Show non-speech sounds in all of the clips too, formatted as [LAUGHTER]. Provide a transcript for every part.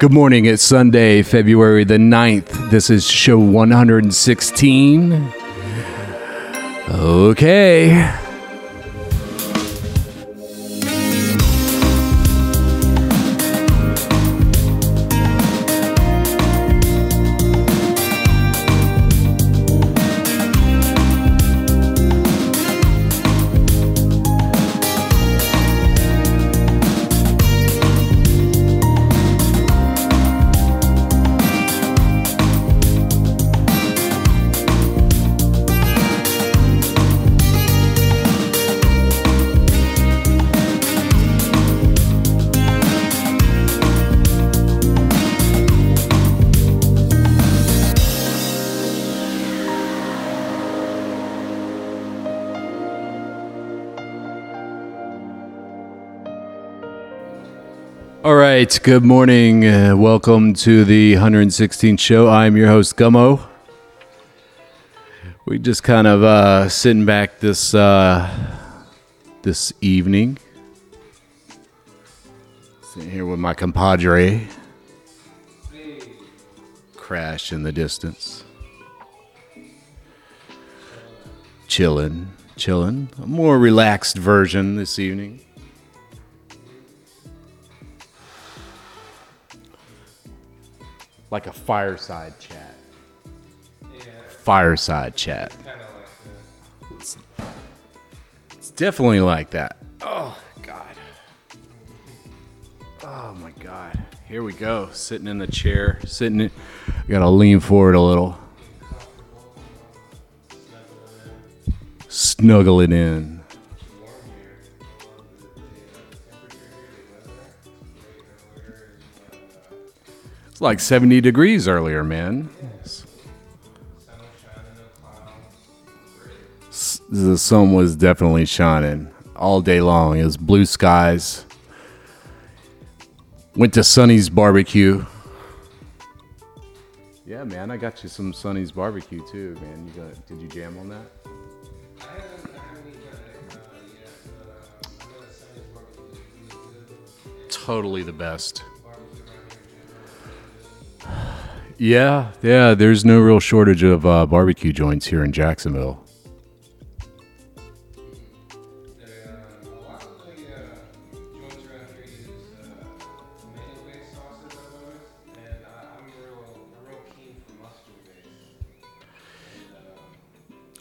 Good morning. It's Sunday, February the 9th. This is show 116. Okay. Right. Good morning. Uh, welcome to the 116th show. I'm your host, Gummo. We just kind of uh, sitting back this uh, this evening. Sitting here with my compadre. Crash in the distance. Chilling, chilling. A more relaxed version this evening. Like a fireside chat. Yeah. Fireside chat. It's, it's definitely like that. Oh God. Oh my God. Here we go. Sitting in the chair. Sitting. In, gotta lean forward a little. Snuggle it in. It's like 70 degrees earlier, man. S- The sun was definitely shining all day long. It was blue skies. Went to Sonny's barbecue. Yeah, man, I got you some Sonny's barbecue too, man. You got? Did you jam on that? Totally the best. Yeah, yeah. There's no real shortage of uh, barbecue joints here in Jacksonville.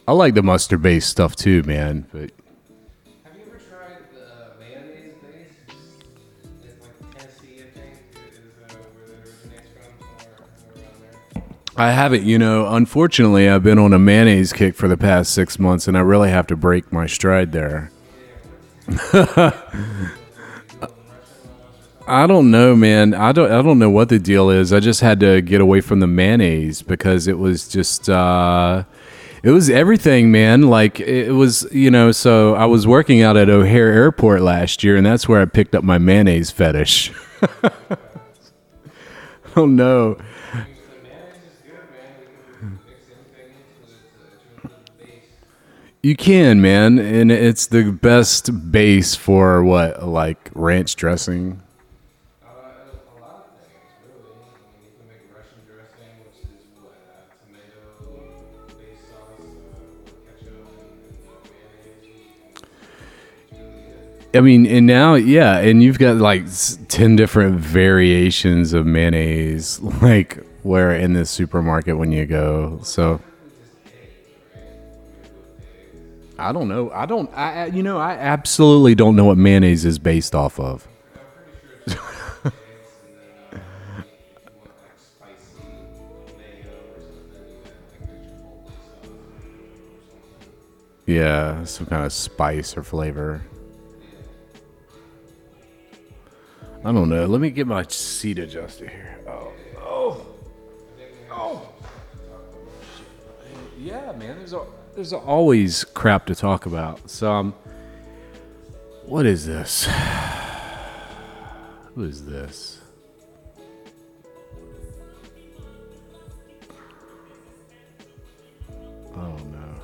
I like the mustard based stuff too, man. But I haven't, you know. Unfortunately, I've been on a mayonnaise kick for the past six months, and I really have to break my stride there. [LAUGHS] I don't know, man. I don't. I don't know what the deal is. I just had to get away from the mayonnaise because it was just. Uh, it was everything, man. Like it was, you know. So I was working out at O'Hare Airport last year, and that's where I picked up my mayonnaise fetish. [LAUGHS] oh no. You can, man, and it's the best base for what, like ranch dressing. I mean, and. I mean, and now, yeah, and you've got like ten different variations of mayonnaise, [LAUGHS] like where in the supermarket when you go. So, I don't know. I don't. I, you know, I absolutely don't know what mayonnaise is based off of. [LAUGHS] Yeah, some kind of spice or flavor. I don't know. Let me get my seat adjusted here. Oh, oh, oh. Yeah, man. There's a, there's always crap to talk about. So, um, what is this? [SIGHS] Who is this? Oh no.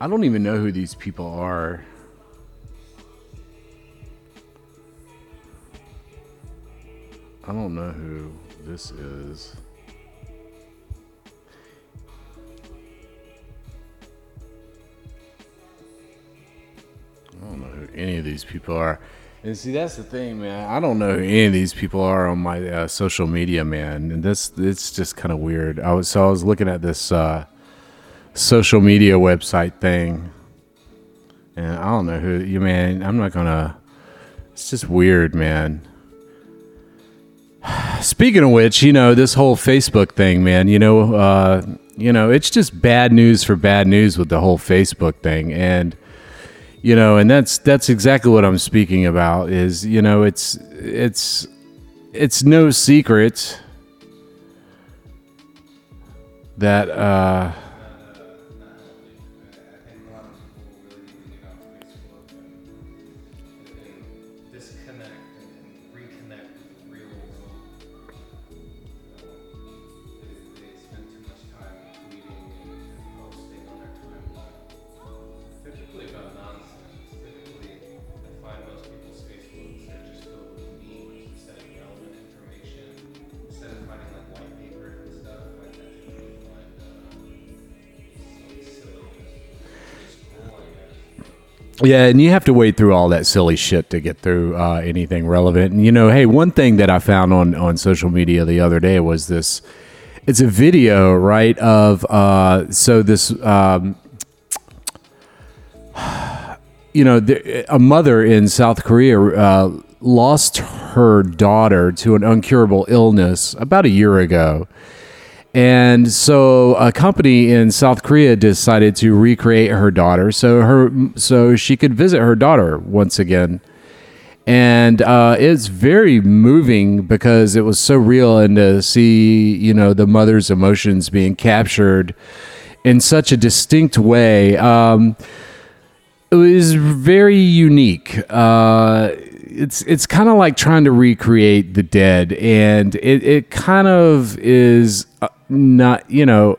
I don't even know who these people are. I don't know who this is. These people are. And see, that's the thing, man. I don't know who any of these people are on my uh, social media, man. And this, it's just kind of weird. I was so I was looking at this uh, social media website thing, and I don't know who you, man. I'm not gonna. It's just weird, man. [SIGHS] Speaking of which, you know this whole Facebook thing, man. You know, uh, you know, it's just bad news for bad news with the whole Facebook thing, and you know and that's that's exactly what i'm speaking about is you know it's it's it's no secret that uh Yeah, and you have to wade through all that silly shit to get through uh, anything relevant. And you know, hey, one thing that I found on on social media the other day was this. It's a video, right? Of uh, so this, um, [SIGHS] you know, the, a mother in South Korea uh, lost her daughter to an uncurable illness about a year ago. And so a company in South Korea decided to recreate her daughter so her so she could visit her daughter once again. And uh, it's very moving because it was so real and to see, you know, the mother's emotions being captured in such a distinct way. Um, it was very unique. Uh, it's it's kind of like trying to recreate the dead, and it, it kind of is uh, not you know.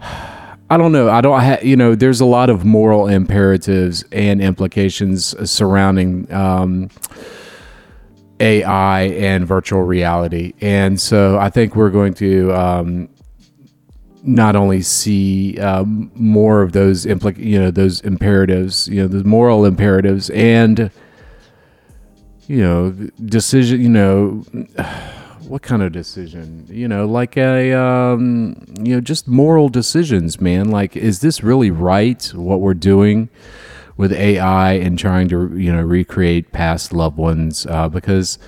[SIGHS] I don't know. I don't. Ha- you know, there's a lot of moral imperatives and implications surrounding um, AI and virtual reality, and so I think we're going to um, not only see um, more of those implic- you know, those imperatives, you know, the moral imperatives, and you know, decision, you know, what kind of decision, you know, like a, um, you know, just moral decisions, man. Like, is this really right? What we're doing with AI and trying to, you know, recreate past loved ones? Uh, because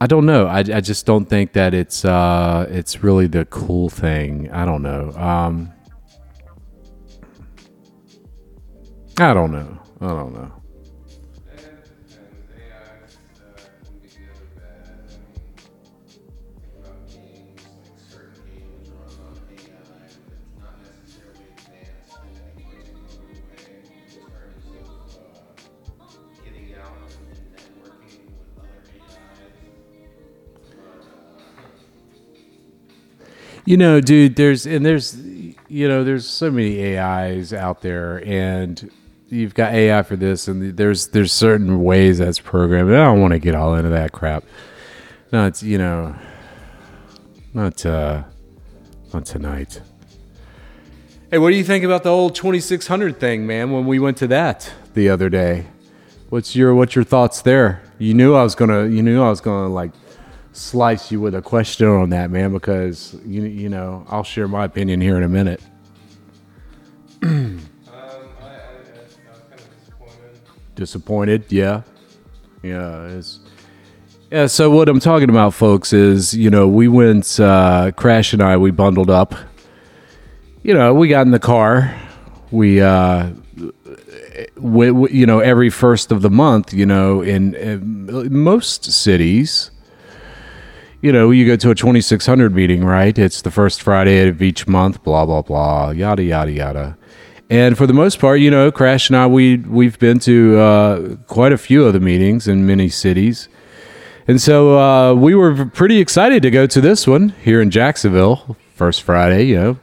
I don't know. I, I just don't think that it's uh, it's really the cool thing. I don't know. Um, I don't know. I don't know. You know, dude, there's and there's you know, there's so many AIs out there and you've got AI for this and there's there's certain ways that's programmed. I don't want to get all into that crap. Not, you know, not uh not tonight. Hey, what do you think about the old 2600 thing, man, when we went to that the other day? What's your what's your thoughts there? You knew I was going to you knew I was going to like slice you with a question on that, man, because you you know I'll share my opinion here in a minute. um, I, I, I kind of disappointed. Disappointed, yeah, yeah. It's, yeah. So what I'm talking about, folks, is you know we went uh, Crash and I we bundled up. You know we got in the car. We uh, we, we- you know every first of the month. You know in, in most cities. You know, you go to a 2600 meeting, right? It's the first Friday of each month, blah, blah, blah, yada, yada, yada. And for the most part, you know, Crash and I, we, we've been to uh, quite a few of the meetings in many cities. And so uh, we were pretty excited to go to this one here in Jacksonville, first Friday, you know.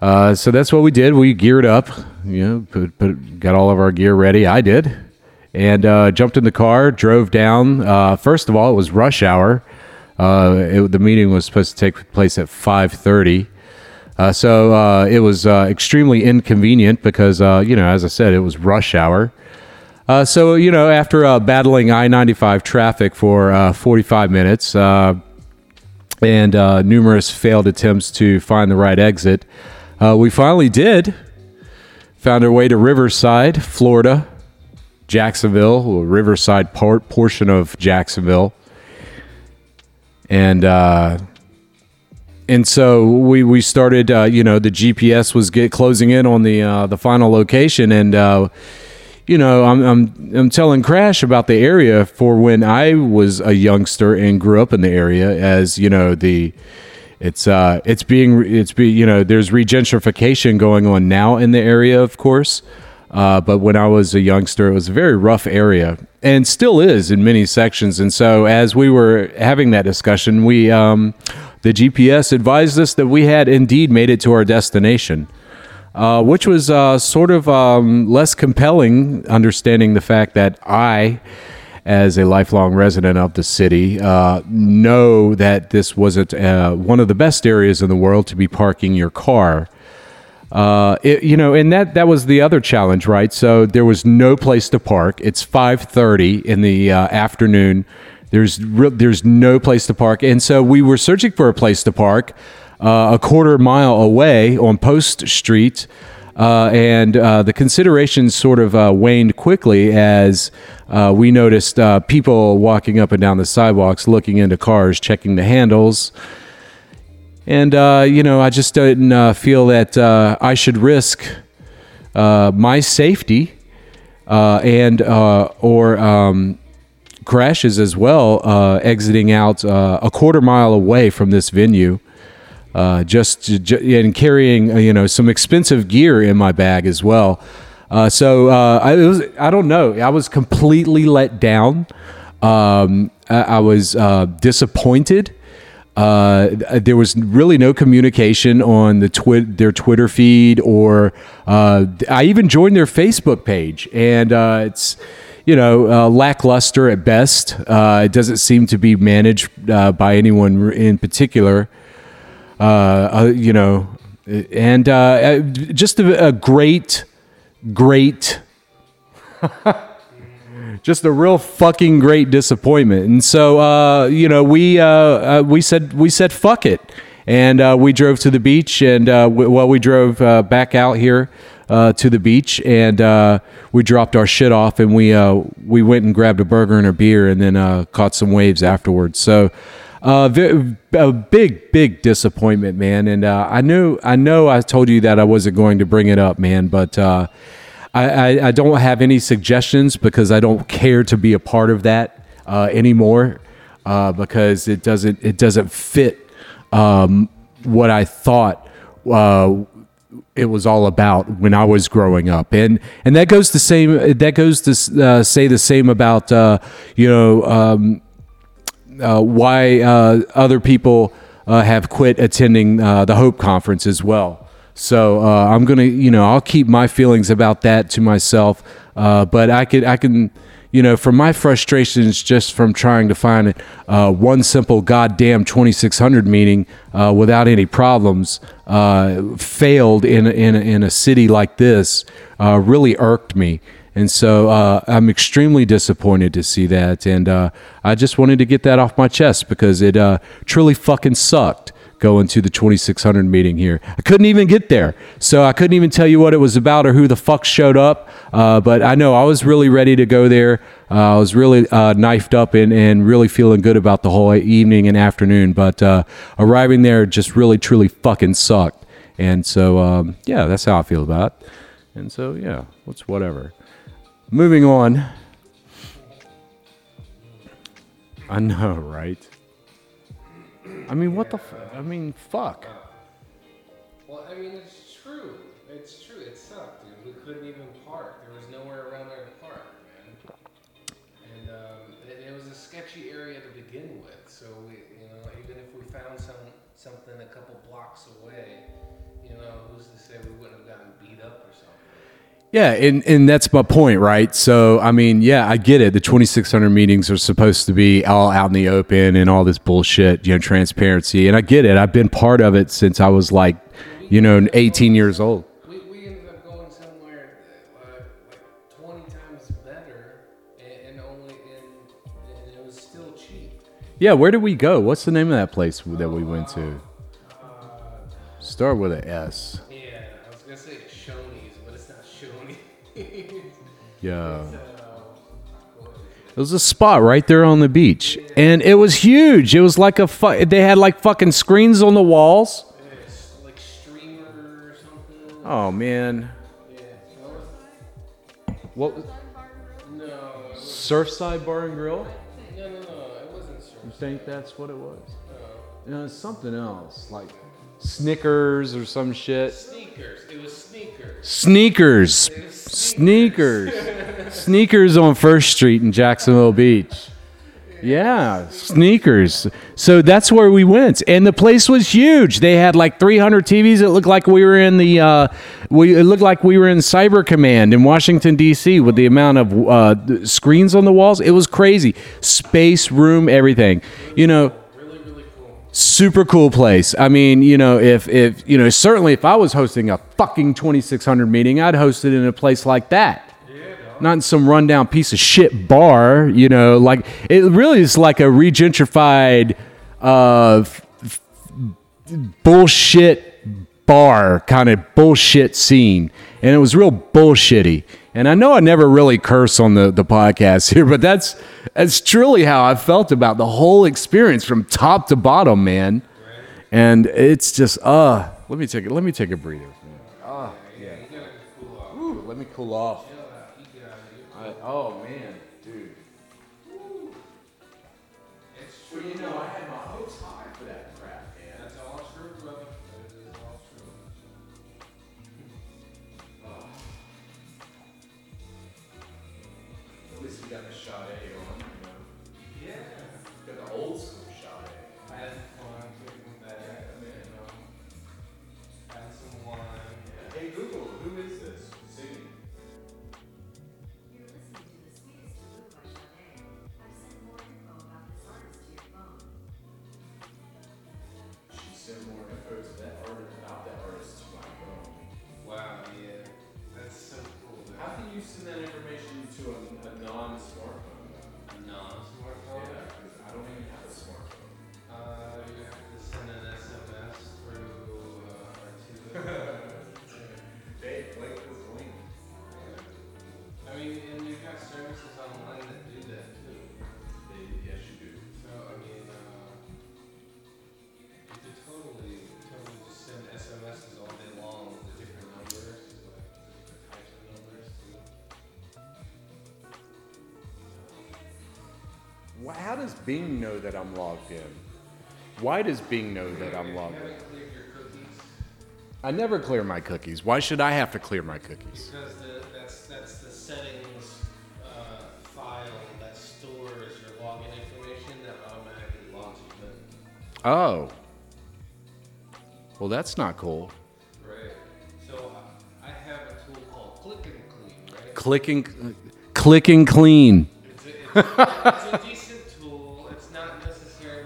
Uh, so that's what we did. We geared up, you know, put, put, got all of our gear ready. I did. and uh, jumped in the car, drove down. Uh, first of all, it was rush hour. Uh, it, the meeting was supposed to take place at 5:30. Uh, so uh, it was uh, extremely inconvenient because, uh, you know, as I said, it was rush hour. Uh, so, you know, after battling I 95 traffic for uh, 45 minutes and numerous failed attempts to find the right exit, we finally did. Found our way to Riverside, Florida, Jacksonville, Riverside part, portion of Jacksonville. And, uh, and so we we started uh, you know the GPS was get closing in on the uh, the final location. And uh, you know I'm, I'm I'm telling Crash about the area for when I was a youngster and grew up in the area as you know the it's uh it's being it's be you know there's regentrification going on now in the area of course uh, but when I was a youngster, it was a very rough area and still is in many sections. And so, as we were having that discussion, we um, the GPS advised us that we had indeed made it to our destination, uh, which was uh, sort of um, less compelling, understanding the fact that I, as a lifelong resident of the city, uh, know that this wasn't uh, one of the best areas in the world to be parking your car. Uh, it, you know, and that that was the other challenge, right? So there was no place to park. It's five thirty in the uh, afternoon. There's re- there's no place to park, and so we were searching for a place to park uh, a quarter mile away on Post Street. Uh, and uh, the considerations sort of uh, waned quickly as uh, we noticed uh, people walking up and down the sidewalks, looking into cars, checking the handles, and, uh, you know, I just didn't uh, feel that uh, I should risk uh, my safety uh, and uh, or um, crashes as well, exiting out a quarter mile away from this venue. Just to, ju- and carrying you know some expensive gear in my bag as well. So I was I don't know I was completely let down. Um, I, I was disappointed. Uh, there was really no communication on the twi- their Twitter feed, or uh, I even joined their Facebook page, and uh, it's you know uh, lackluster at best. Uh, it doesn't seem to be managed uh, by anyone in particular. You know, and just a, a great, great just a real fucking great disappointment. And so, uh, you know, we uh, uh, we said we said fuck it, and uh, we drove to the beach, and uh, well, we drove uh, back out here to the beach, and we dropped our shit off, and we we went and grabbed a burger and a beer, and then caught some waves afterwards. So. Uh, a big, big disappointment, man. And I knew, I know, I told you that I wasn't going to bring it up, man. But I, I, I don't have any suggestions because I don't care to be a part of that uh, anymore uh, because it doesn't it doesn't fit um, what I thought uh, it was all about when I was growing up, and and that goes the same. That goes to uh, say the same about uh, you know. Um, uh, why other people have quit attending the Hope Conference as well. So uh, I'm gonna, you know, I'll keep my feelings about that to myself. Uh, but I could, I can, you know, from my frustrations just from trying to find uh, one simple goddamn 2600 meeting uh, without any problems, uh, failed in in in a city like this, uh, really irked me. And so I'm extremely disappointed to see that. And I just wanted to get that off my chest because it truly fucking sucked going to the 2600 meeting here. I couldn't even get there. So I couldn't even tell you what it was about or who the fuck showed up. Uh, but I know I was really ready to go there. Uh, I was really uh, knifed up and, and really feeling good about the whole evening and afternoon. But uh, arriving there just really, truly fucking sucked. And so, um, yeah, that's how I feel about it. And so, yeah, what's whatever. Moving on. I know, right? I mean, what the? F- I mean, fuck. Well, I mean, it's true. It's true. It sucked, dude. We couldn't even park. There was nowhere around there to park, man. And um, it, it was a sketchy area to begin with. So we, you know, even if we found some something a couple blocks away, you know, who's to say we wouldn't have gotten beat up or something? Yeah, and, and that's my point, right? So, I mean, yeah, I get it. The 2,600 meetings are supposed to be all out in the open and all this bullshit, you know, transparency. And I get it. I've been part of it since I was like, you know, 18 years old. We, we ended up going somewhere uh, like 20 times better and, and only and, and it was still cheap. Yeah, where did we go? What's the name of that place that we went to? Start with a S. Yeah. It was a spot right there on the beach, and it was huge. It was like a fu- they had like fucking screens on the walls. it's like streamer or something. Oh man, Yeah. what? No, Surfside Bar and Grill? no, no, no. It wasn't You think that's what it was? No. No, it's something else, like Snickers or some shit. Sneakers. It was sneakers. Sneakers, was sneakers, [LAUGHS] sneakers on First Street in Jacksonville Beach. Yeah, sneakers. So that's where we went, and the place was huge. They had like 300 TVs. It looked like we were in the, uh, we it looked like we were in Cyber Command in Washington D.C. with the amount of uh, screens on the walls. It was crazy. Space, room, everything. You know, Really, really cool. Super cool place. I mean, you know, if if you know, certainly if I was hosting a fucking 2600 meeting, I'd host it in a place like that. Not in some rundown piece of shit bar, you know, like it really is like a regentrified uh f- f- bullshit bar kind of bullshit scene. And it was real bullshitty. And I know I never really curse on the, the podcast here, but that's that's truly how I felt about the whole experience from top to bottom, man. And it's just uh let me take let me take a breather. Ah, yeah. Ooh, let me cool off. I, oh Bing know that I'm logged in? Why does Bing know that I'm logged in? haven't cleared your cookies I never clear my cookies. Why should I have to clear my cookies? because the, that's that's the settings uh, file that stores your login information that automatically logs you in. Oh. Well, that's not cool. Right. So uh, I have a tool called Click and Clean, right? Clicking, clicking clean. It's a, it's, it's a [LAUGHS]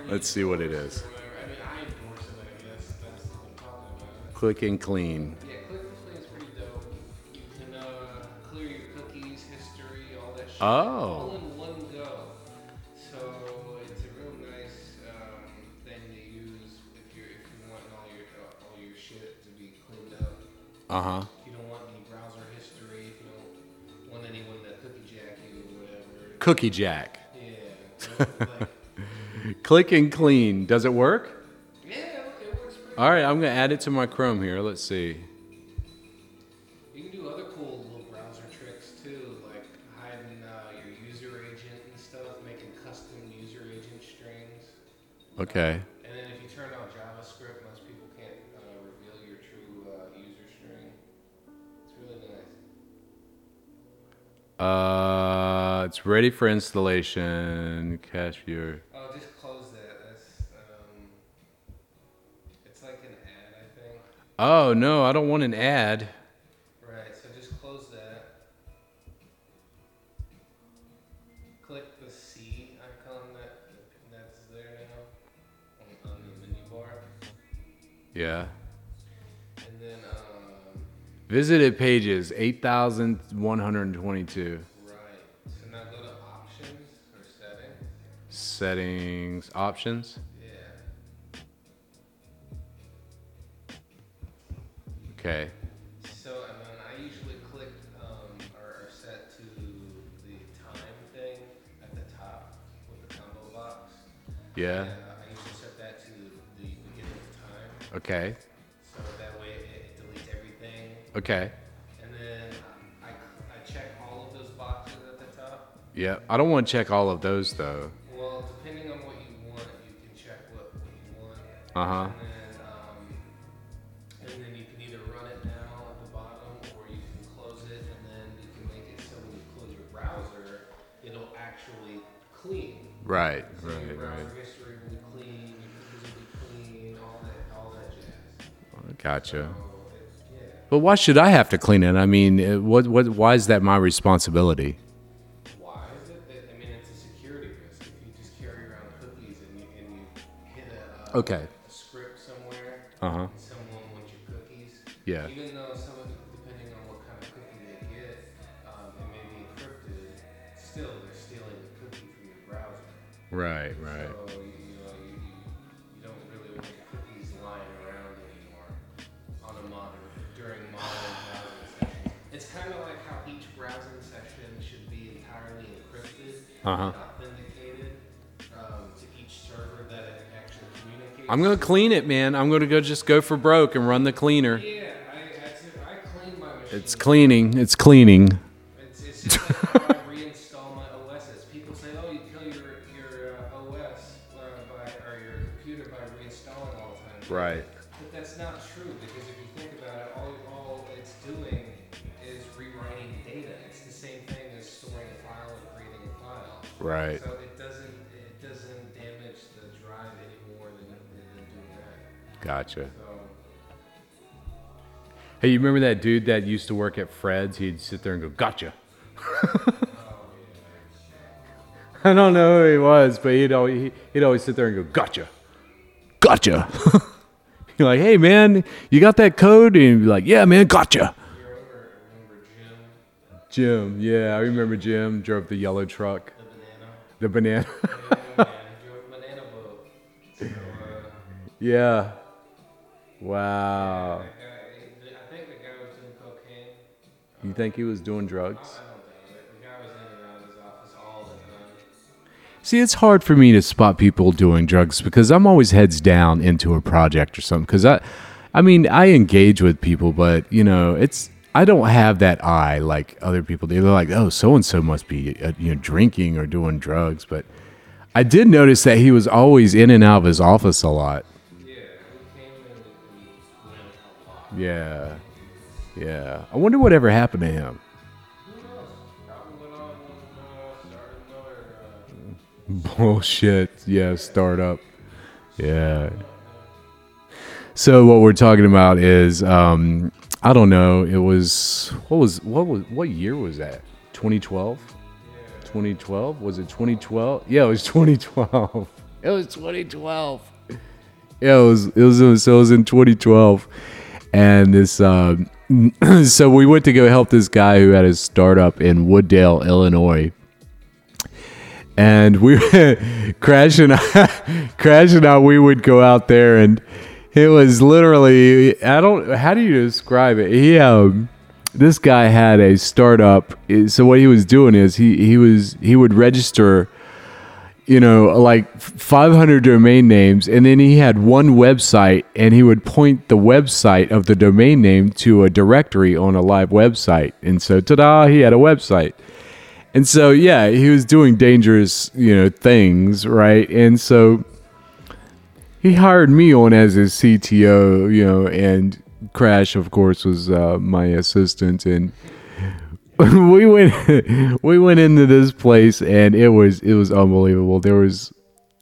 Let's see what it is. or whatever. I mean, I endorse it. I guess that's what I'm talking about. Clicking clean. Yeah, Click and Clean is pretty dope. You can uh, clear your cookies, history, all that shit. Oh. All in one go. So it's a real nice um, thing to use if you're if you want all your uh, all your shit to be cleaned up. Uh huh. If you don't want any browser history, if you don't want anyone to cookie jack you or whatever. Cookie Jack. Yeah. like, Clicking clean. Does it work? yeah, okay, it works pretty. All right, I'm gonna add it to my Chrome here. Let's see. You can do other cool little browser tricks too, like hiding uh, your user agent and stuff, making custom user agent strings. Okay. And then if you turn on JavaScript, most people can't uh, reveal your true uh, user string. It's really nice. Uh, it's ready for installation. Cache viewer. Oh, no, I don't want an ad. Right, so just close that. Click the C icon that, that's there now on, on the menu bar. Yeah. And then, um, Visited pages, 8,122. Right. So now go to options or settings. Settings, options. Okay. So, and then I usually click um, or, or set to the time thing at the top with the combo box. Yeah. And, uh, I usually set that to the beginning of time. Okay. So that way it, it deletes everything. Okay. And then I, I check all of those boxes at the top. Yeah. I don't want to check all of those though. Well, depending on what you want, you can check what, what you want. Uh huh. All that jazz. Gotcha. So. But why should I have to clean it? I mean, uh, what? What? Why is that my responsibility? Why is it? that- I mean, it's a security risk. If you just carry around cookies and you, and you hit a, uh, Okay. Clean it, man. I'm gonna go just go for broke and run the cleaner. Yeah, I, I, I clean. It's cleaning. It's cleaning. Hey, you remember that dude that used to work at Fred's? He'd sit there and go, "Gotcha." [LAUGHS] I don't know who he was, but he'd always he'd always sit there and go, "Gotcha, gotcha." [LAUGHS] You're like, "Hey, man, you got that code?" And he'd be like, "Yeah, man, gotcha." you remember remember Jim, Jim, yeah, I remember Jim drove the yellow truck, the banana. the banana. [LAUGHS] Yeah, man, banana boat. So, uh, yeah. Wow. You think he was doing drugs? I don't think it. The guy was in and out of his office all the time. See, it's hard for me to spot people doing drugs because I'm always heads down into a project or something. Because I, I mean, I engage with people, but you know, it's I don't have that eye like other people do. They're like, oh, so and so must be uh, you know drinking or doing drugs. But I did notice that he was always in and out of his office a lot. Yeah. Yeah, Yeah. I wonder whatever happened to him. Bullshit. Yeah, startup. Yeah. So what we're talking about is um I don't know, it was what was what was what year was that? 2012? 2012? Was it 2012? Yeah, it was 2012. [LAUGHS] It was 2012. Yeah, it was it was, it was, it was in 2012. And this um [CLEARS THROAT] so we went to go help this guy who had his startup in Wood Dale, Illinois. And we [LAUGHS] crash and I, [LAUGHS] crash and I we would go out there and it was literally I don't how do you describe it? He um this guy had a startup. So what he was doing is he he was he would register you know like 500 domain names and then he had one website and he would point the website of the domain name to a directory on a live website and so ta-da he had a website and so, yeah, he was doing dangerous, you know, things, right? And so he hired me on as his CTO, you know, and Crash, of course, was uh, my assistant. And [LAUGHS] we went, [LAUGHS] we went into this place, and it was, it was unbelievable. There was,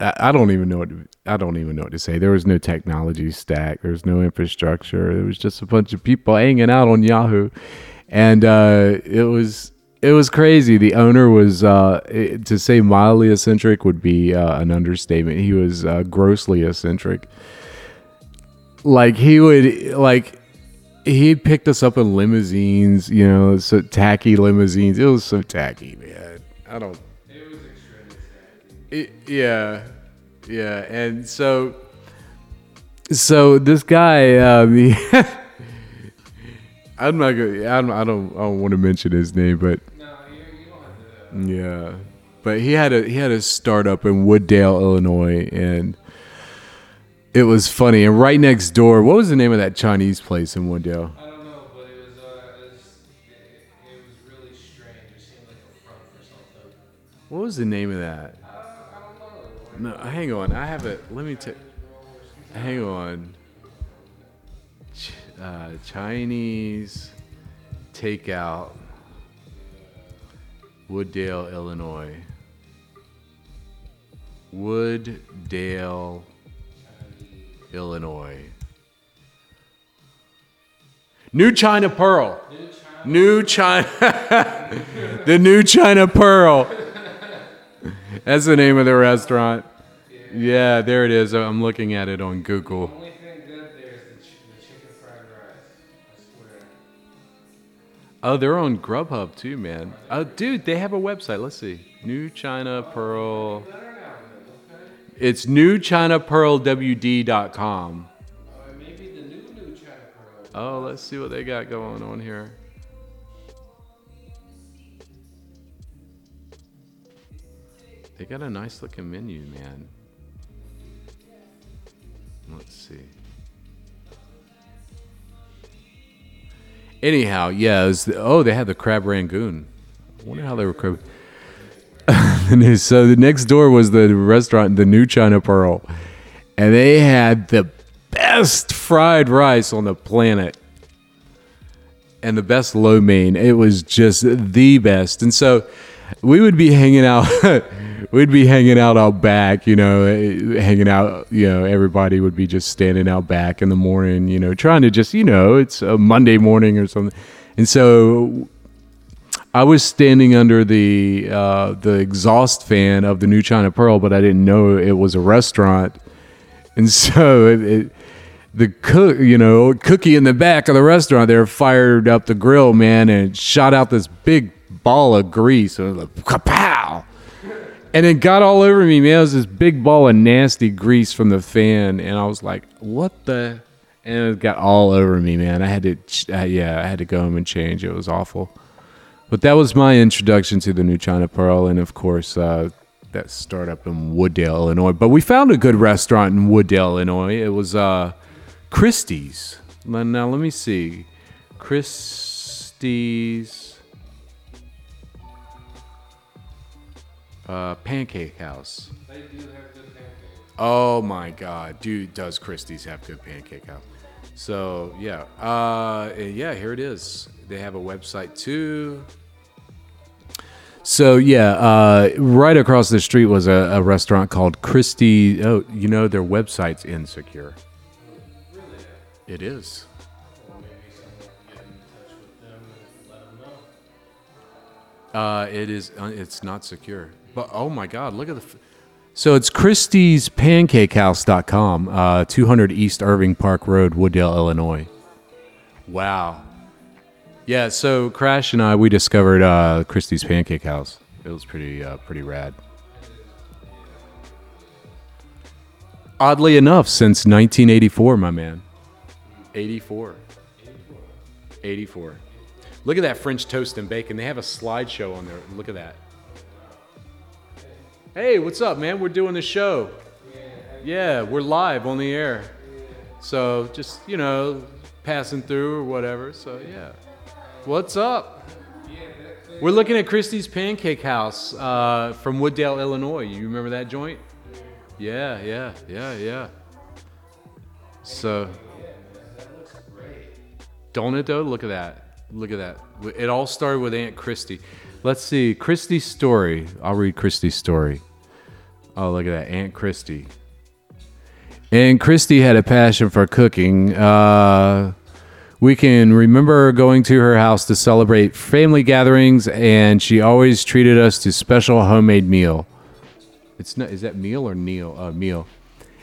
I, I don't even know what, to, I don't even know what to say. There was no technology stack. There was no infrastructure. It was just a bunch of people hanging out on Yahoo, and uh, it was it was crazy. The owner was, uh, to say mildly eccentric would be uh, an understatement. He was uh, grossly eccentric. like he would like he picked us up in limousines, you know, so tacky limousines. It was so tacky, man. I don't. It was extremely. It, yeah, yeah, and so so this guy, um, [LAUGHS] he, I'm not gonna. I don't. I don't. I don't want to mention his name, but No, you, you yeah, but he had a he had a startup in Wood Dale, Illinois, and it was funny. And right next door, what was the name of that Chinese place in Wood Dale? I don't know, but it was, uh, it was, it, it was really strange. It seemed like a front for something. What was the name of that? Uh, I don't know. No, hang on. I have it. Let me take. Hang on. Ch- uh, Chinese takeout. Wood Dale, Illinois. Wood Dale, Illinois. New China Pearl. New China. [LAUGHS] the New China Pearl. That's the name of the restaurant. Yeah, there it is. I'm looking at it on Google. The only thing good there is the, ch- the chicken fried rice. I swear. Oh, they're on Grubhub too, man. Oh, dude, they have a website. Let's see. New China Pearl. It's newchinapearlwd.com. Oh, maybe the new new China Pearl. Oh, let's see what they got going on here. They got a nice looking menu, man. Let's see. Anyhow, yeah, was oh, they had the crab rangoon. I wonder how they were crab. And it- so the next door was the restaurant, the New China Pearl, and they had the best fried rice on the planet and the best lo mein. It was just the best. And so we would be hanging out. [LAUGHS] we'd be hanging out out back, you know, eh, hanging out. You know, everybody would be just standing out back in the morning, you know, trying to just, you know, it's a Monday morning or something. And so I was standing under the uh, the exhaust fan of the New China Pearl, but I didn't know it was a restaurant. And [LAUGHS] so it, it, the cook, you know, cookie in the back of the restaurant there fired up the grill, man, and shot out this big ball of grease. And like, kapow! And it got all over me, man. It was this big ball of nasty grease from the fan. And I was like, what the? And it got all over me, man. I had to, uh, yeah, I had to go home and change. It was awful. But that was my introduction to the New China Pearl, and of course, uh, that startup in Wood Dale, Illinois. But we found a good restaurant in Wood Dale, Illinois. It was uh, Christie's. Now, let me see, Christie's uh, Pancake House. They do have good. Oh my God, dude! Does Christie's have good pancake house? So yeah, uh, yeah. Here it is. They have a website too. So yeah, uh, right across the street was a, a restaurant called Christie. Oh, you know their website's insecure. Really? It is. Uh, it is. Uh, it's not secure. But oh my God, look at the. F- so it's Christie's Pancakehouse.com, uh, 200 East Irving Park Road, Wood Dale, Illinois. Wow. Yeah. So Crash and I we discovered uh, Christie's Pancake House. It was pretty uh, pretty rad. Oddly enough, since 1984, my man. 84. 84. Look at that French toast and bacon. They have a slideshow on there. Look at that. Hey, what's up, man? We're doing the show. Yeah, we're live on the air. So just, you know, passing through or whatever. So, yeah. What's up? We're looking at Christie's Pancake House uh, from Wood Dale, Illinois. You remember that joint? Yeah, yeah, yeah, yeah. So, don't it though? Look at that. Look at that. It all started with Aunt Christie. Let's see. Christie's story. I'll read Christie's story. Oh, look at that. Aunt Christie. And Christie had a passion for cooking. Uh, we can remember going to her house to celebrate family gatherings, and she always treated us to special homemade meal. It's not. Is that meal or Neil? Uh, meal.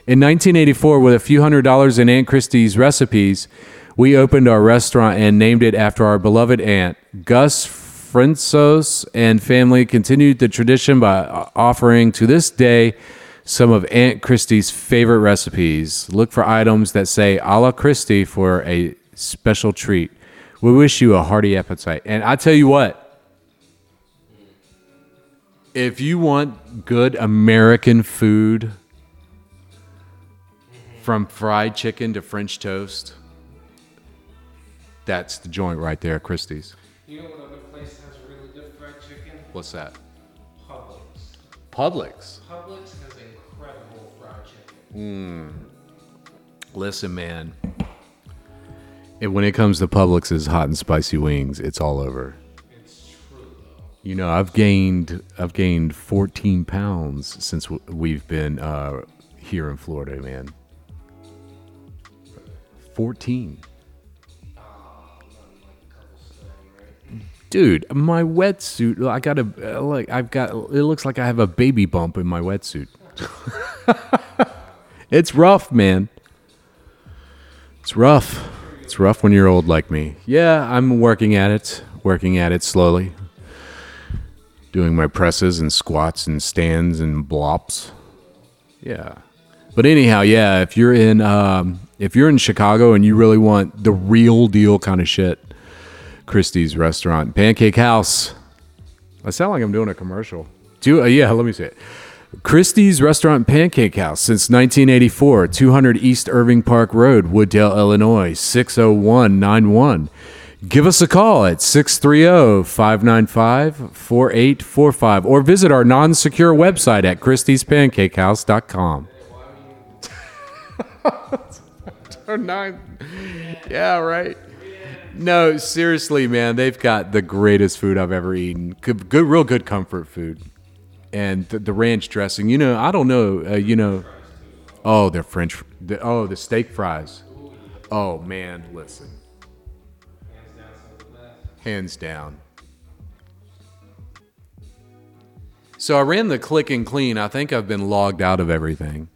In 1984, with a few hundred dollars in Aunt Christie's recipes, we opened our restaurant and named it after our beloved aunt. Gus Frensos and family continued the tradition by offering to this day some of Aunt Christie's favorite recipes. Look for items that say a la Christie for a special treat. We wish you a hearty appetite. And I tell you what, if you want good American food, from fried chicken to French toast, that's the joint right there, Christie's. You know what other place has really good fried chicken? What's that? Publix. Publix. Publix has incredible fried chicken. Hmm. Listen, man. And when it comes to Publix's hot and spicy wings, it's all over. It's true. You know, I've gained I've gained 14 pounds since we've been uh, here in Florida, man. 14. Dude, my wetsuit. I got a uh, like. I've got. It looks like I have a baby bump in my wetsuit. [LAUGHS] it's rough, man. It's rough. It's rough when you're old like me. Yeah, I'm working at it. Working at it slowly. Doing my presses and squats and stands and blops. Yeah. But anyhow, yeah, if you're in um, if you're in Chicago and you really want the real deal kind of shit, Christie's restaurant, Pancake House. I sound like I'm doing a commercial. Do uh, yeah, let me say it. Christie's Restaurant Pancake House since 1984, 200 East Irving Park Road, Wood Dale, Illinois, 60191. Give us a call at oh, 630 595 4845 or visit our non secure website at christiespancakehouse.com. Nine. [LAUGHS] Yeah, right. No, seriously, man, they've got the greatest food I've ever eaten. Good, good real good comfort food, and the, the ranch dressing. You know, I don't know. Uh, you know, oh, they're French. The, oh, the steak fries. Oh man, listen, Hands down, some of the best. hands down. So I ran the click and clean. I think I've been logged out of everything.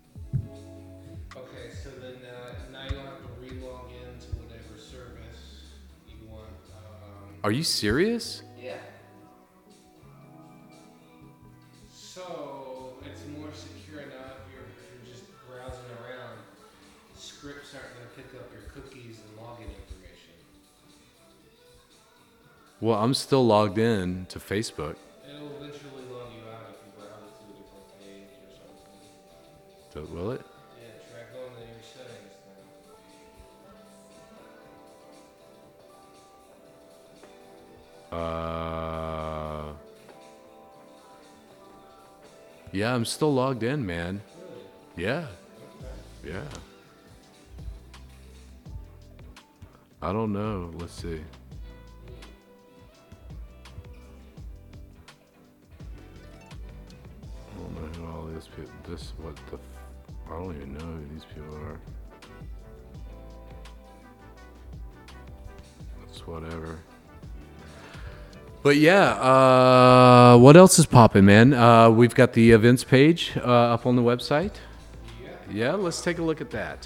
Okay, so then uh, now you'll have to re-log in to whatever service you want. Um, Are you serious? So it's more secure now if you're, if you're just browsing around. Scripts aren't going to pick up your cookies and login information. Well, I'm still logged in to Facebook. I'm still logged in, man. Yeah, yeah. I don't know. Let's see. I don't know who all these people. This what the? I don't even know who these people are. It's whatever. But yeah, uh, what else is popping, man? Uh, we've got the events page uh, up on the website. Yeah, let's take a look at that.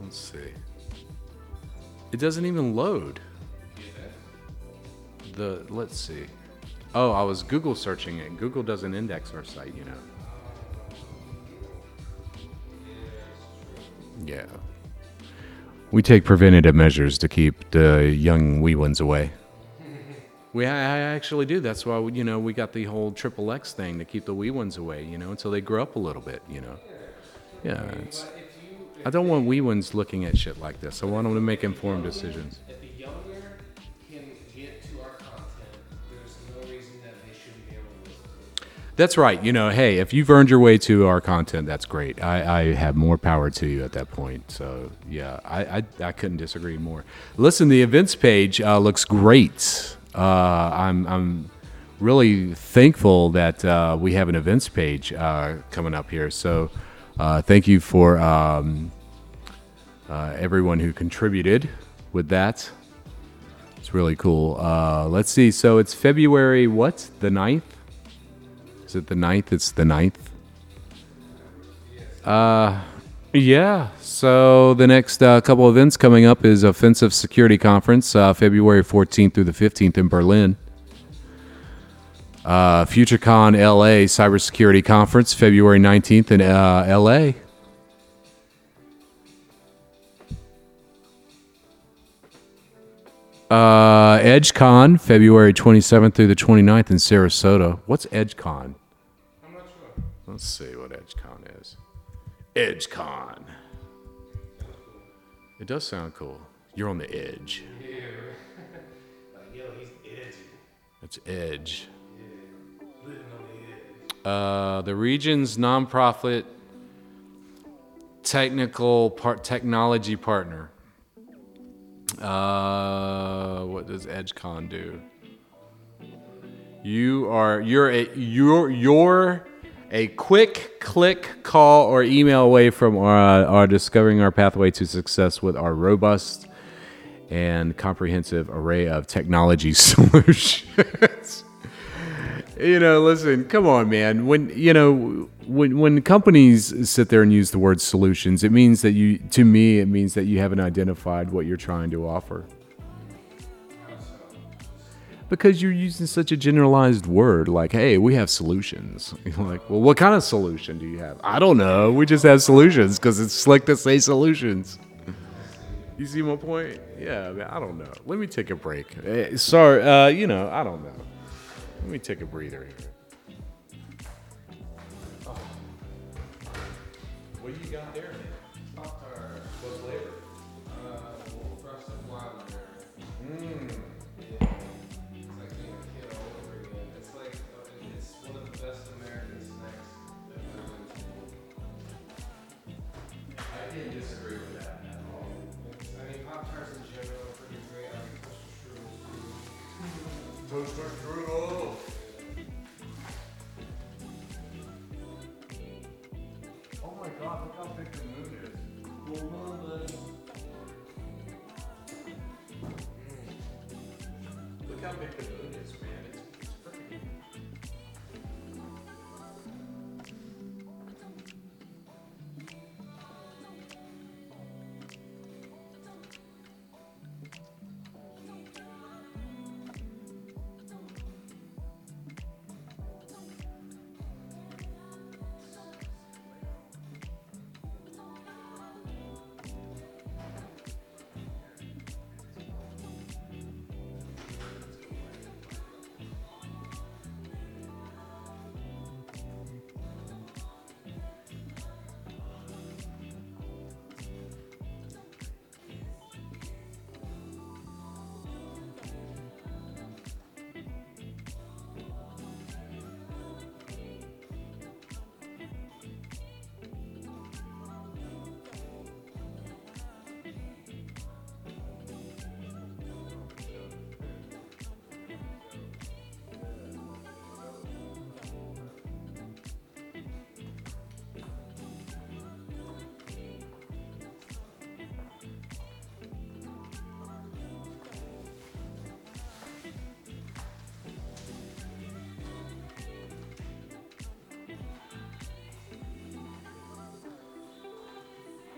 Let's see. It doesn't even load. The let's see. Oh, I was Google searching it. Google doesn't index our site, you know. We take preventative measures to keep the young wee ones away. We I actually do. That's why you know we got the whole triple X thing to keep the wee ones away. You know until they grow up a little bit. You know. Yeah. I don't want wee ones looking at shit like this. I want them to make informed decisions. That's right. You know, hey, if you've earned your way to our content, that's great. I, I have more power to you at that point. So yeah, I I, I couldn't disagree more. Listen, the events page uh, looks great. Uh, I'm I'm really thankful that uh, we have an events page uh, coming up here. So uh, thank you for um, uh, everyone who contributed with that. It's really cool. Let's see. So it's February what? The 9th? Is it the 9th? It's the 9th. Uh, yeah. So the next uh, couple events coming up is Offensive Security Conference, uh, February 14th through the 15th in Berlin. Uh, FutureCon LA Cybersecurity Conference, February 19th in uh, LA. Uh, EdgeCon, February 27th through the 29th in Sarasota. What's EdgeCon? Let's see what EdgeCon is. EdgeCon. It does sound cool. You're on the edge. Yo, he's edgy. It's Edge. The edge. Uh, the region's nonprofit technical part technology partner. Uh, what does EdgeCon do? You are you're a you're you're a quick click call or email away from our, uh, our discovering our pathway to success with our robust and comprehensive array of technology [LAUGHS] solutions you know, listen, come on, man. When you know, when when companies sit there and use the word solutions, it means that you, to me, it means that you haven't identified what you're trying to offer. Because you're using such a generalized word, like, "Hey, we have solutions." [LAUGHS] You're like, "Well, what kind of solution do you have?" I don't know. We just have solutions because it's slick to say solutions. You see my point? Yeah, man, I don't know. Let me take a break. Eh, sorry, uh, you know, I don't know. Let me take a breather here. Oh. What do you got there, man? Pop tart. What's flavor? Uh, well, frosted lavender. Mmm. Strudels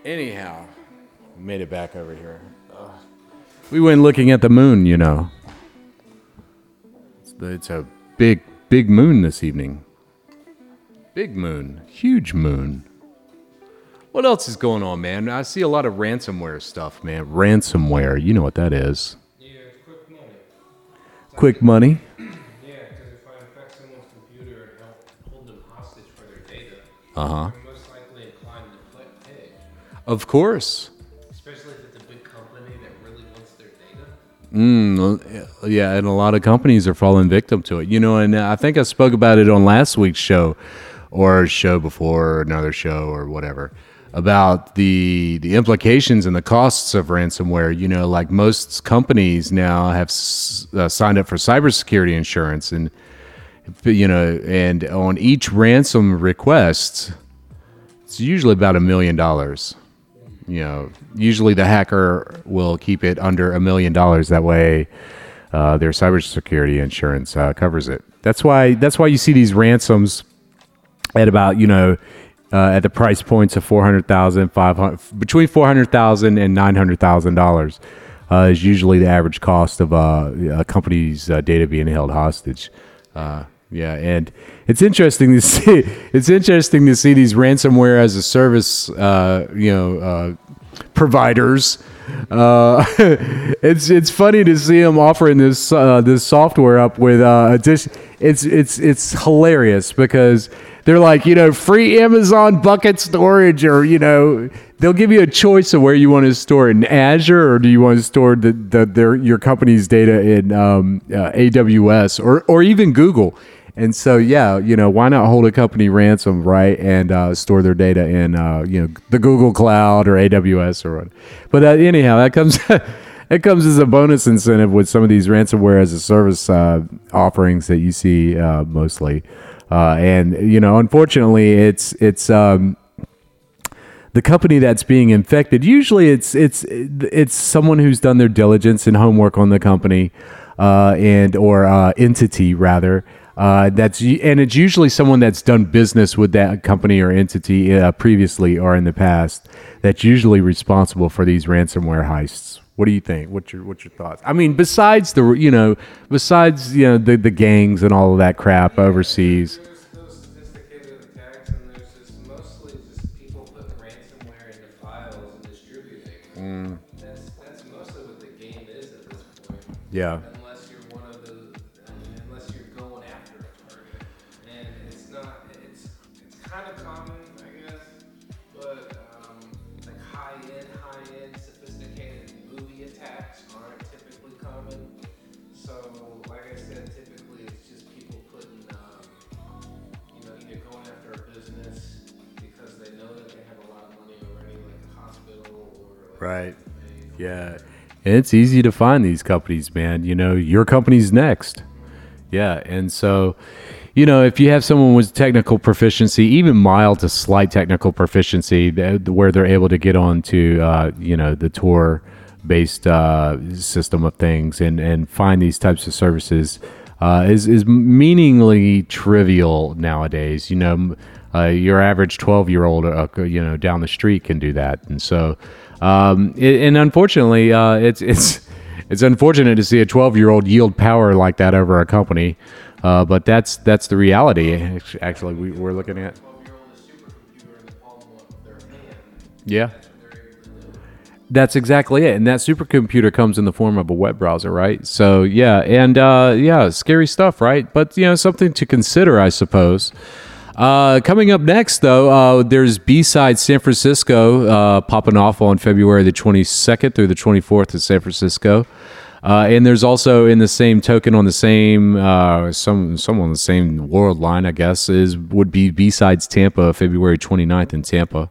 Anyhow, we made it back over here. Ugh. We went looking at the moon, you know. It's, it's a big, big moon this evening. Big moon, huge moon. What else is going on, man? I see a lot of ransomware stuff, man. Ransomware, you know what that is. Yeah, quick money. Quick money. Yeah, because if I infect someone's computer and help hold them hostage for their data, Uh huh. Of course. Especially if it's a big company that really wants their data. Mm, yeah, and a lot of companies are falling victim to it. You know, and I think I spoke about it on last week's show, or show before, or another show, or whatever, about the the implications and the costs of ransomware. You know, like most companies now have s- uh, signed up for cybersecurity insurance, and you know, and on each ransom request, it's usually about a million dollars you know, usually the hacker will keep it under a million dollars. That way, uh, their cybersecurity insurance uh, covers it. That's why that's why you see these ransoms at about you know uh, at the price points of 400,000 500 between 400,000 and 900,000 dollars uh, is usually the average cost of uh, a company's uh, data being held hostage. Uh, yeah, and it's interesting to see. [LAUGHS] It's interesting to see these ransomware as a service, uh, you know, uh, providers. Uh, [LAUGHS] it's it's funny to see them offering this uh, this software up with uh. It's it's it's hilarious because they're like you know free Amazon bucket storage or you know they'll give you a choice of where you want to store in Azure or do you want to store the, the their your company's data in um, uh, AWS or or even Google. And so, yeah, you know, why not hold a company ransom, right, and uh, store their data in, uh, you know, the Google Cloud or AWS or what? But uh, anyhow, that comes [LAUGHS] that comes as a bonus incentive with some of these ransomware as a service uh, offerings that you see uh, mostly. Uh, and you know, unfortunately, it's it's um, the company that's being infected usually it's it's it's someone who's done their diligence and homework on the company uh, and or uh, entity rather uh, that's and it's usually someone that's done business with that company or entity uh, previously or in the past that's usually responsible for these ransomware heists what do you think what's your what's your thoughts i mean besides the you know besides you know the, the gangs and all of that crap overseas There's those sophisticated attacks, and there's just mostly just people putting ransomware into files and distributing. Mm. That's that's mostly what the game is at this point. yeah Right. Yeah. And it's easy to find these companies, man. You know, your company's next. Yeah. And so, you know, if you have someone with technical proficiency, even mild to slight technical proficiency, where they're able to get onto, uh, you know, the Tor based uh, system of things and, and find these types of services uh, is, is meaningly trivial nowadays. You know, uh, your average 12 year old, uh, you know, down the street can do that. And so, um, and unfortunately, uh, it's, it's, it's unfortunate to see a 12 year old yield power like that over a company. Uh, but that's, that's the reality. Actually, we, we're looking at. 12 year old supercomputer in the palm of their hand. Yeah. That's exactly it. And that supercomputer comes in the form of a web browser, right? So, yeah. And, uh, yeah, scary stuff, right? But, you know, something to consider, I suppose. Uh, coming up next, though, uh, there's B-Side San Francisco uh, popping off on February the 22nd through the 24th in San Francisco. Uh, and there's also in the same token on the same uh, some some on the same world line, I guess, is would be B-Sides Tampa, February 29th in Tampa.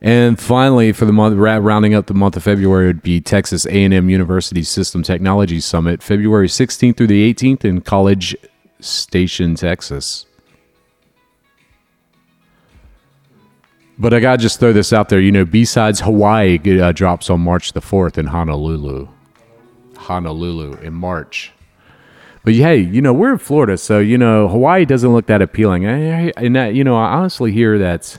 And finally, for the month, rounding up the month of February, would be Texas A&M University System Technology Summit, February 16th through the 18th in College Station, Texas. But I gotta just throw this out there. You know, B-Sides Hawaii uh, drops on March the 4th in Honolulu. Honolulu in March. But hey, you know, we're in Florida, so, you know, Hawaii doesn't look that appealing. I, I, and that, you know, I honestly hear that's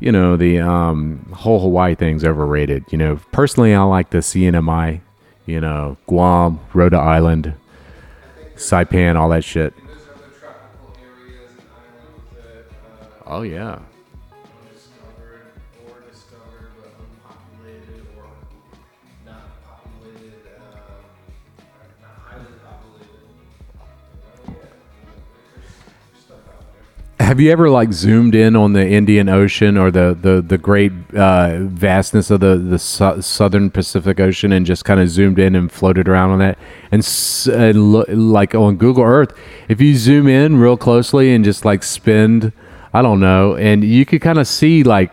you know the um, whole Hawaii thing's overrated. You know, personally, I like the CNMI. You know, Guam, Rhode Island, Saipan, all that shit. Oh other have you ever like zoomed in on the Indian Ocean or the the the great uh, vastness of the the su- southern Pacific Ocean and just kind of zoomed in and floated around on that and, s- lo- like on Google Earth, if you zoom in real closely and just like spend, I don't know, and you could kind of see like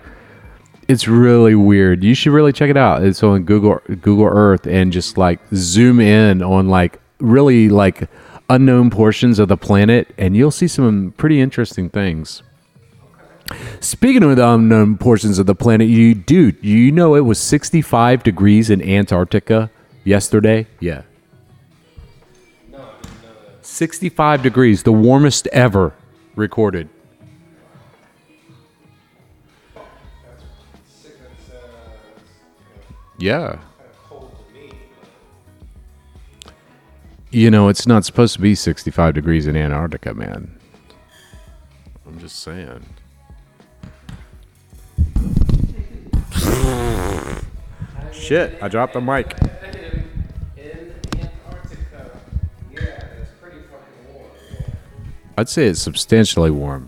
it's really weird. You should really check it out. It's on Google Google Earth and just like zoom in on like really like unknown portions of the planet and you'll see some pretty interesting things. Speaking of the unknown portions of the planet, you dude, you know it was 65 degrees in Antarctica yesterday. Yeah. No, I didn't know that. 65 degrees, the warmest ever recorded. Yeah. You know, it's not supposed to be 65 degrees in Antarctica, man. I'm just saying. Shit, I dropped the mic. I'd say it's substantially warm.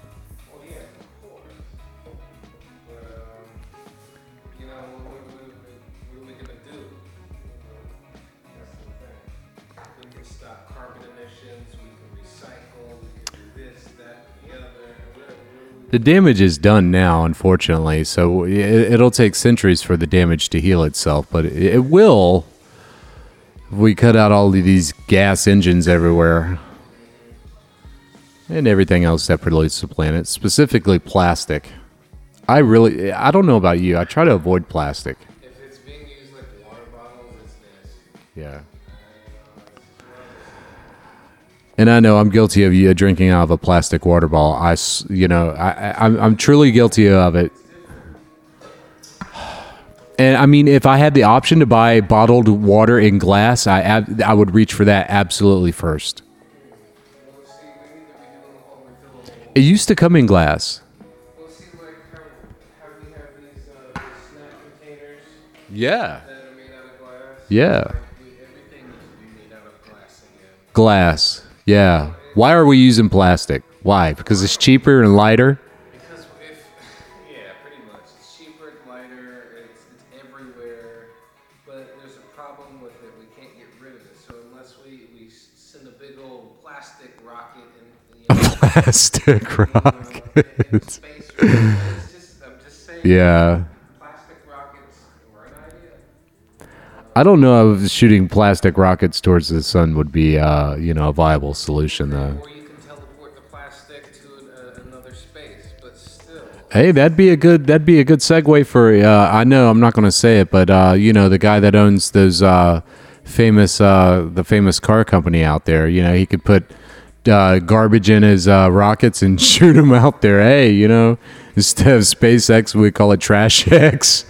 The damage is done now, unfortunately, so it, it'll take centuries for the damage to heal itself, but it, it will if we cut out all of these gas engines everywhere and everything else that pollutes the planet, specifically plastic. I really, I don't know about you, I try to avoid plastic. If it's being used like water bottles, it's nasty. Yeah. And I know I'm guilty of you drinking out of a plastic water bottle. I, you know, I, I'm, I'm truly guilty of it. And I mean, if I had the option to buy bottled water in glass, I, ab- I would reach for that absolutely first. Well, see, we need to be doing the whole refillable. It used to come in glass. Well, see, like how, how we have these, uh, these snack containers Yeah. that are made out of glass. Yeah. Like, we, everything needs to be made out of glass again. Glass. Yeah. Why are we using plastic? Why? Because it's cheaper and lighter? Because if, yeah, pretty much. It's cheaper, it's lighter, it's, it's everywhere. But there's a problem with it. We can't get rid of it. So unless we, we send a big old plastic rocket [LAUGHS] you know, Plastic rock. in space, or something, it's just, just saying. Yeah. Plastic rockets were an idea. I don't know if shooting plastic rockets towards the sun would be, uh, you know, a viable solution, though. Or you can teleport the plastic to an, uh, another space. But still, Hey, that'd be a good that'd be a good segue for. Uh, I know I'm not going to say it, but uh, you know, the guy that owns those uh, famous uh, the famous car company out there. You know, he could put uh, garbage in his uh, rockets and [LAUGHS] shoot them out there. Hey, you know, instead of SpaceX, we call it Trash X.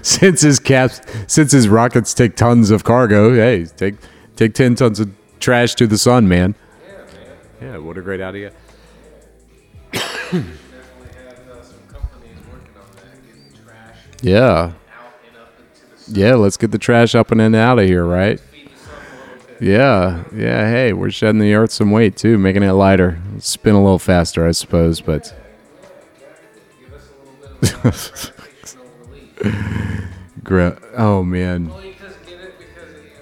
[LAUGHS] since his caps, since his rockets take tons of cargo, hey, take take ten tons of trash to the sun, man. yeah, man. Yeah, what a great idea. Definitely had some companies [COUGHS] working on that, getting trash Yeah. out and up into the Yeah, let's get the trash up and in out of here, right? feed the sun a little bit. Yeah, yeah. Hey, we're shedding the earth some weight too, making it lighter, spin a little faster, I suppose. But [LAUGHS] gra- oh man, Well, you just get it because it,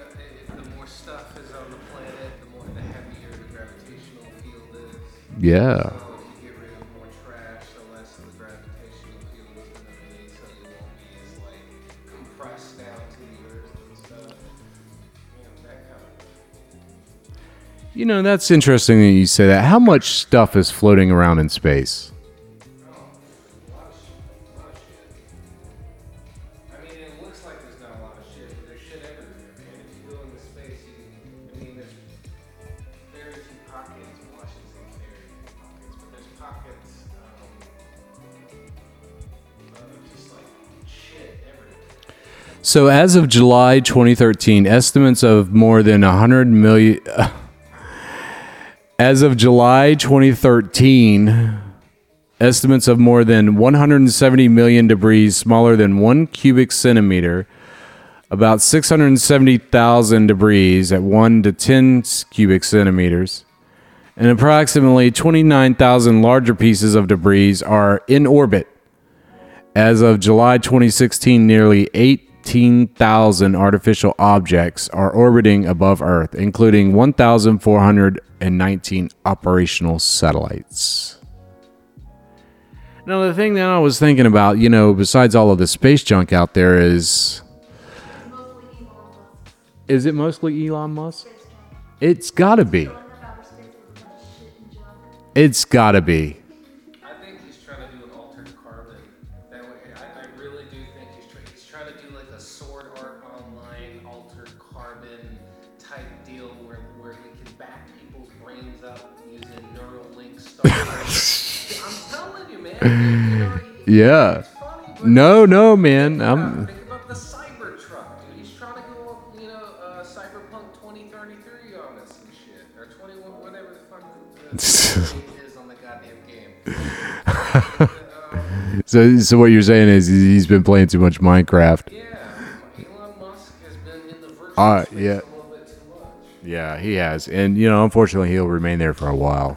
the more stuff is on the planet, the more the heavier the gravitational field is. yeah, So if you get rid of more trash, the less the gravitational field is going to be, so you won't be as like compressed down to the earth and stuff. You know, kind of. you know that's interesting that you say that. How much stuff is floating around in space? So as of July 2013, estimates of more than 100 million. [SIGHS] As of July 2013, estimates of more than 170 million debris smaller than one cubic centimeter, about 670,000 debris at 1 to 10 cubic centimeters, and approximately 29,000 larger pieces of debris are in orbit. As of July 2016, nearly 18,000 artificial objects are orbiting above Earth, including 1,419 operational satellites. Now, the thing that I was thinking about, you know, besides all of the space junk out there, is is it mostly Elon Musk? It's gotta be. It's gotta be. On the goddamn game. Um, [LAUGHS] So, so what you're saying is he's been playing too much Minecraft. yeah, Elon Musk has been in the virtual Uh, yeah. a little bit too much. Yeah, he has, and you know, unfortunately, he'll remain there for a while.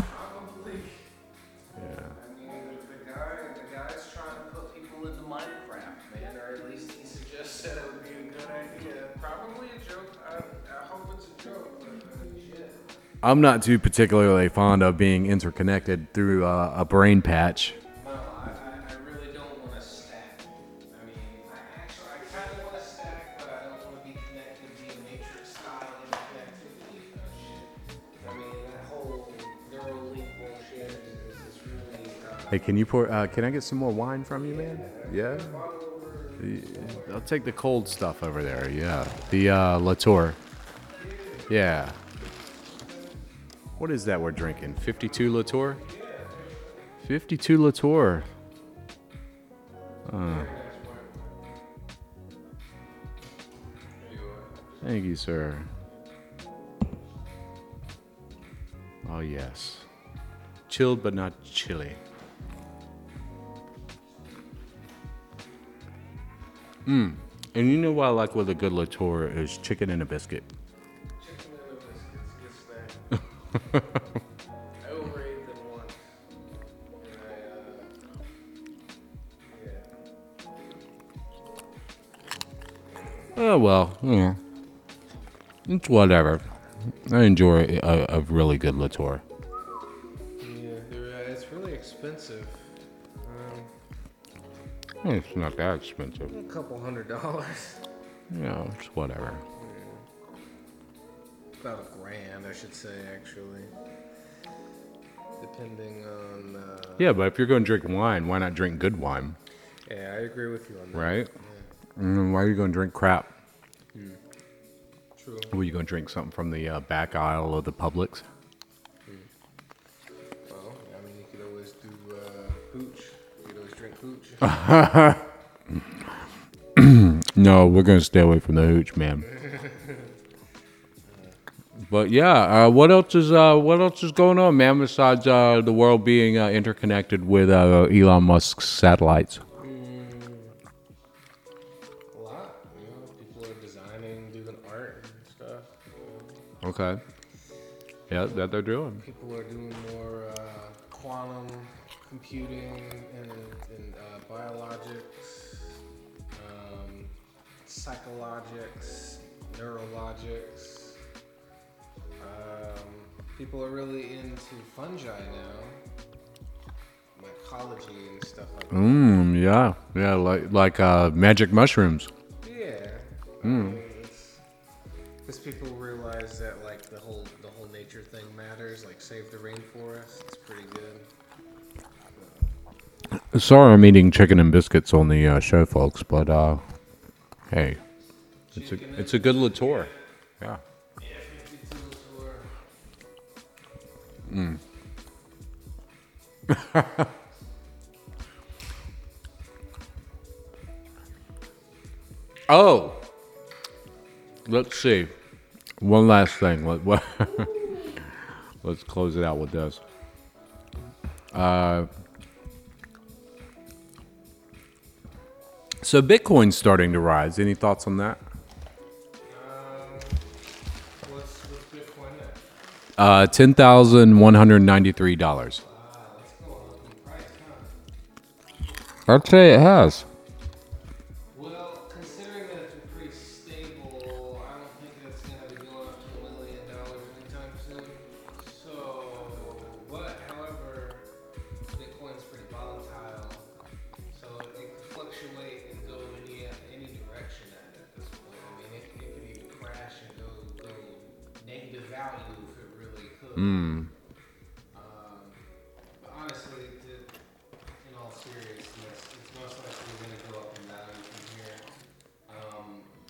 I'm not too particularly fond of being interconnected through uh, a brain patch. No, I, I, I really don't want to stack. I mean, I actually, I kind of want to stack, but I don't want to be connected via matrix style interconnectivity. Shit. I mean, that whole Neuralink bullshit is, is really. Hey, can you pour? Uh, can I get some more wine from you, man? Yeah. I'll take the cold stuff over there. Yeah, the uh, Latour. Yeah. What is that we're drinking? 52 Latour. 52 Latour. Uh. Thank you, sir. Oh yes. Chilled but not chilly. Mm. And you know what I like with a good Latour is chicken and a biscuit. A biscuit's a good snack. I overate them once. And I, uh, yeah. Oh well, yeah. It's whatever. I enjoy a, a really good Latour. Yeah, uh, it's really expensive. Um, It's not that expensive. a couple hundred dollars. Yeah, it's whatever. About a grand, I should say, actually. Depending on. Uh, Yeah, but if you're going to drink wine, why not drink good wine, yeah, I agree with you on that. right? Mm, why are you going to drink crap? True. Were you going to drink something from the uh, back aisle of the Publix? Well, I mean, you could always do uh, hooch. You could always drink hooch. [LAUGHS] [LAUGHS] No, we're gonna stay away from the hooch, man. [LAUGHS] but yeah, uh, what else is uh, what else is going on, man? Besides uh, the world being uh, interconnected with uh, Elon Musk's satellites. A lot. You know, people are designing, doing art and stuff. you know. Okay. Yeah, that they're doing. People are doing more uh, quantum computing and, and uh, biologics, um, psychologics, neurologics. People are really into fungi now, mycology and stuff like that. Mm, yeah, yeah, like like uh, magic mushrooms. Yeah. Because people realize that like the whole the whole nature thing matters. Like save the rainforest. It's pretty good. Sorry, I'm eating chicken and biscuits on the uh, show, folks. But uh, hey, it's a it's a good Latour. Yeah. [LAUGHS] Oh, let's see. One last thing. Let, what, [LAUGHS] let's close it out with this. Uh, so Bitcoin's starting to rise. Any thoughts on that? Uh, ten thousand one hundred ninety-three dollars. I'd say it has. Um,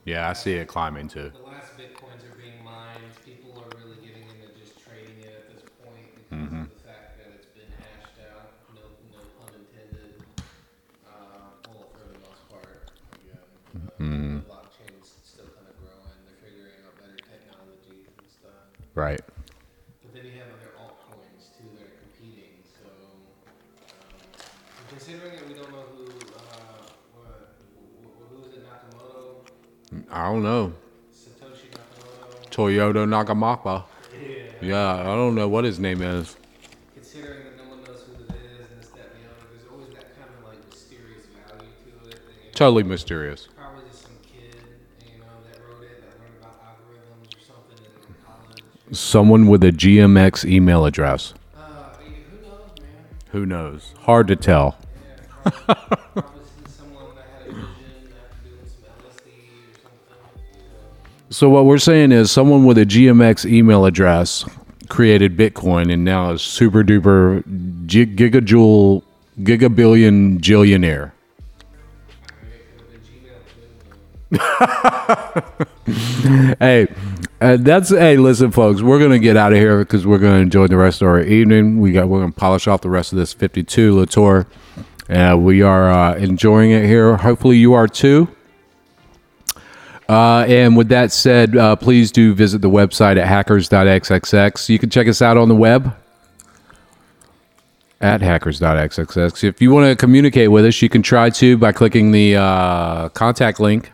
Yeah, I see it climbing too. the last bitcoins are being mined people are really getting into just trading it at this point because of the fact that it's been hashed out. No, no pun intended. Uh, well, for the most part, again, uh, the blockchain's still kind of growing. They're figuring out better technologies and stuff. Right. Don't know. Toyota Nakamapa. Yeah. Yeah, I don't know what his name is. Considering that no one knows who it is and this, that, and the other, there's always that kind of like mysterious value to it. Totally mysterious. probably just some kid, you know, that wrote it, that learned about algorithms or something in college. Someone with a GMX email address. Uh, who knows, man? Who knows? Hard to tell. Yeah, [LAUGHS] So, what we're saying is someone with a GMX email address created Bitcoin and now is super duper gi- gigajoule gigabillion jillionaire. [LAUGHS] Hey, uh, that's hey. Listen, folks, we're gonna get out of here because we're gonna enjoy the rest of our evening. We got we're gonna polish off the rest of this 52 Latour. Uh, we are uh, enjoying it here. Hopefully, you are too. Uh, and with that said, uh, please do visit the website at hackers.xxx. You can check us out on the web at hackers.xxx. If you want to communicate with us, you can try to by clicking the uh, contact link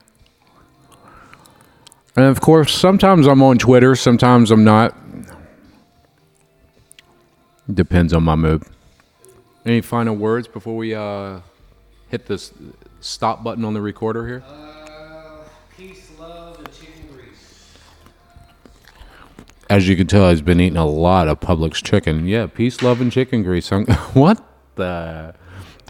and of course, sometimes I'm on Twitter, sometimes I'm not. Depends on my mood. Any final words before we uh, hit this stop button on the recorder here? Uh, peace, love, and chicken grease. As you can tell, I've been eating a lot of Publix chicken. Yeah, peace, love, and chicken grease. [LAUGHS] What the?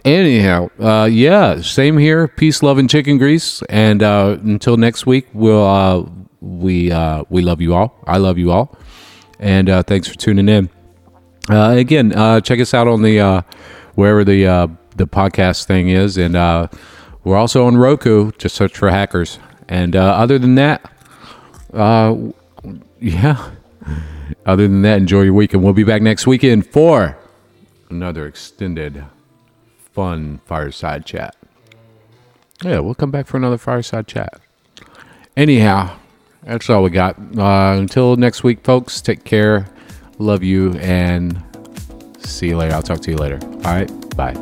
Anyhow, uh, yeah, same here. Peace, love, and chicken grease. And uh, until next week, we'll uh, we uh, we love you all. I love you all, and uh, thanks for tuning in. Uh, again, check us out on the wherever the the podcast thing is, and we're also on Roku. Just search for hackers. And other than that, yeah. Other than that, enjoy your weekend. We'll be back next weekend for another extended, fun fireside chat. Yeah, we'll come back for another fireside chat. Anyhow, that's all we got. Uh, until next week, folks, take care. Love you and see you later. I'll talk to you later. All right. Bye.